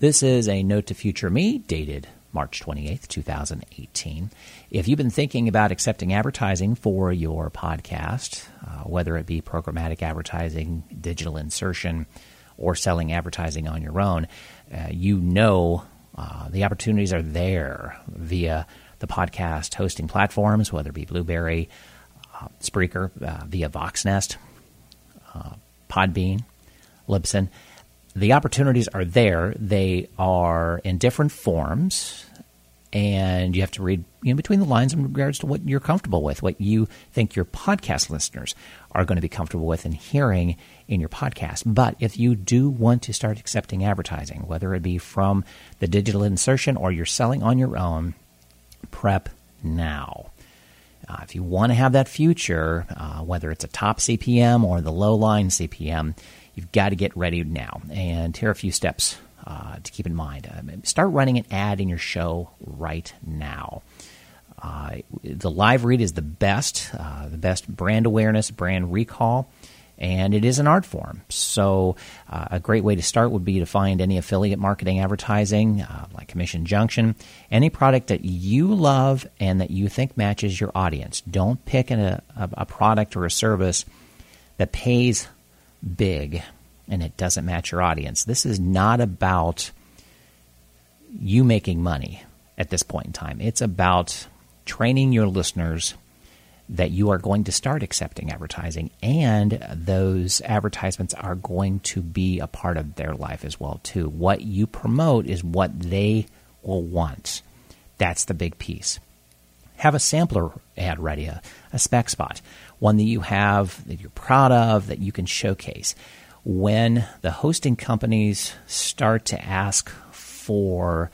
This is a note to future me dated March 28th, 2018. If you've been thinking about accepting advertising for your podcast, uh, whether it be programmatic advertising, digital insertion, or selling advertising on your own, uh, you know uh, the opportunities are there via the podcast hosting platforms, whether it be Blubrry, uh, Spreaker, uh, via Voxnest, uh, Podbean, Libsyn the opportunities are there. They are in different forms, and you have to read you know, between the lines in regards to what you're comfortable with, what you think your podcast listeners are going to be comfortable with and hearing in your podcast. But if you do want to start accepting advertising, whether it be from the digital insertion or you're selling on your own, prep now. Uh, if you want to have that future, uh, whether it's a top CPM or the low line CPM, You've got to get ready now. And here are a few steps uh, to keep in mind. Uh, start running an ad in your show right now. Uh, the live read is the best, uh, the best brand awareness, brand recall, and it is an art form. So, uh, a great way to start would be to find any affiliate marketing advertising, uh, like Commission Junction, any product that you love and that you think matches your audience. Don't pick a, a, a product or a service that pays big and it doesn't match your audience. This is not about you making money at this point in time. It's about training your listeners that you are going to start accepting advertising and those advertisements are going to be a part of their life as well too. What you promote is what they will want. That's the big piece. Have a sampler ad ready, a, a spec spot one that you have that you're proud of that you can showcase. When the hosting companies start to ask for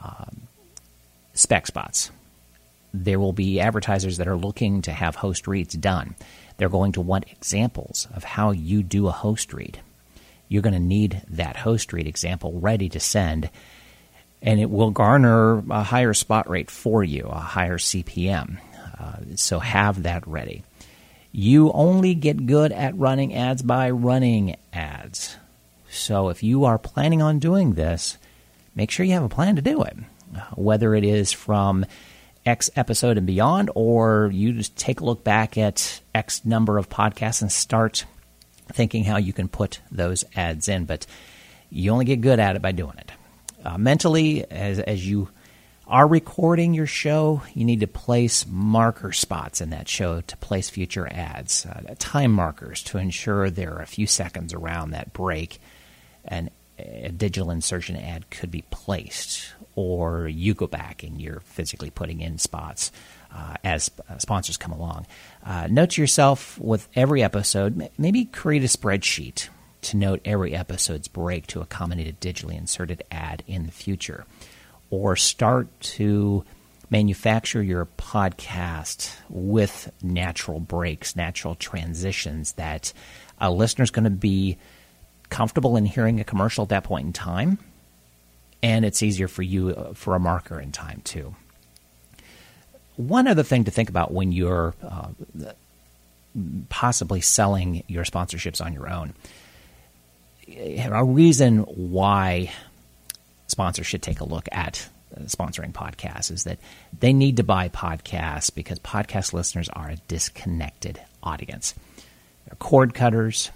um, spec spots, there will be advertisers that are looking to have host reads done. They're going to want examples of how you do a host read. You're going to need that host read example ready to send, and it will garner a higher spot rate for you, a higher CPM. Uh, so have that ready. You only get good at running ads by running ads. So if you are planning on doing this, make sure you have a plan to do it. Whether it is from X episode and beyond, or you just take a look back at X number of podcasts and start thinking how you can put those ads in. But you only get good at it by doing it. Uh, mentally, as, as you are recording your show, you need to place marker spots in that show to place future ads, uh, time markers to ensure there are a few seconds around that break and a digital insertion ad could be placed. Or you go back and you're physically putting in spots uh, as uh, sponsors come along. Uh, note to yourself with every episode, maybe create a spreadsheet to note every episode's break to accommodate a digitally inserted ad in the future or start to manufacture your podcast with natural breaks, natural transitions that a listener's going to be comfortable in hearing a commercial at that point in time, and it's easier for you for a marker in time too. One other thing to think about when you're uh, possibly selling your sponsorships on your own. A reason why sponsors should take a look at sponsoring podcasts is that they need to buy podcasts because podcast listeners are a disconnected audience. They're cord cutters.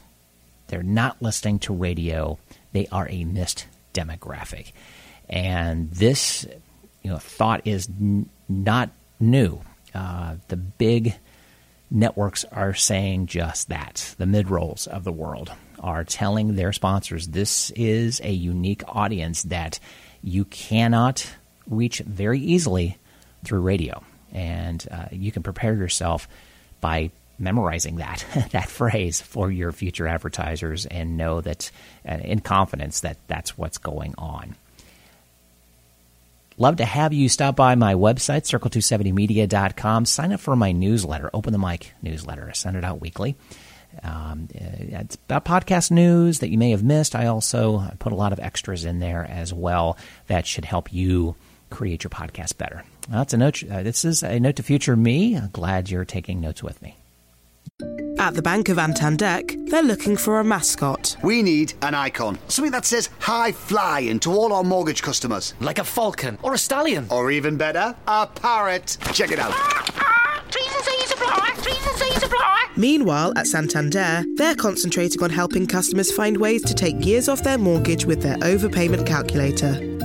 They're not listening to radio. They are a missed demographic. And this you know, thought is n- not new. Uh, the big networks are saying just that. The Midrolls of the world are telling their sponsors this is a unique audience that you cannot reach very easily through radio. And uh, you can prepare yourself by memorizing that that phrase for your future advertisers and know that uh, in confidence that that's what's going on. Love to have you stop by my website, circle270media.com. Sign up for my newsletter, Open the Mic newsletter. I send it out weekly. Um, it's about podcast news that you may have missed. I also put a lot of extras in there as well that should help you create your podcast better. Well, that's a note. Uh, this is a note to future me. glad you're taking notes with me. At the Bank of Antandek, they're looking for a mascot. We need an icon. Something that says high flying to all our mortgage customers. Like a falcon or a stallion. Or even better, a parrot. Check it out. Meanwhile, at Santander, they're concentrating on helping customers find ways to take years off their mortgage with their overpayment calculator.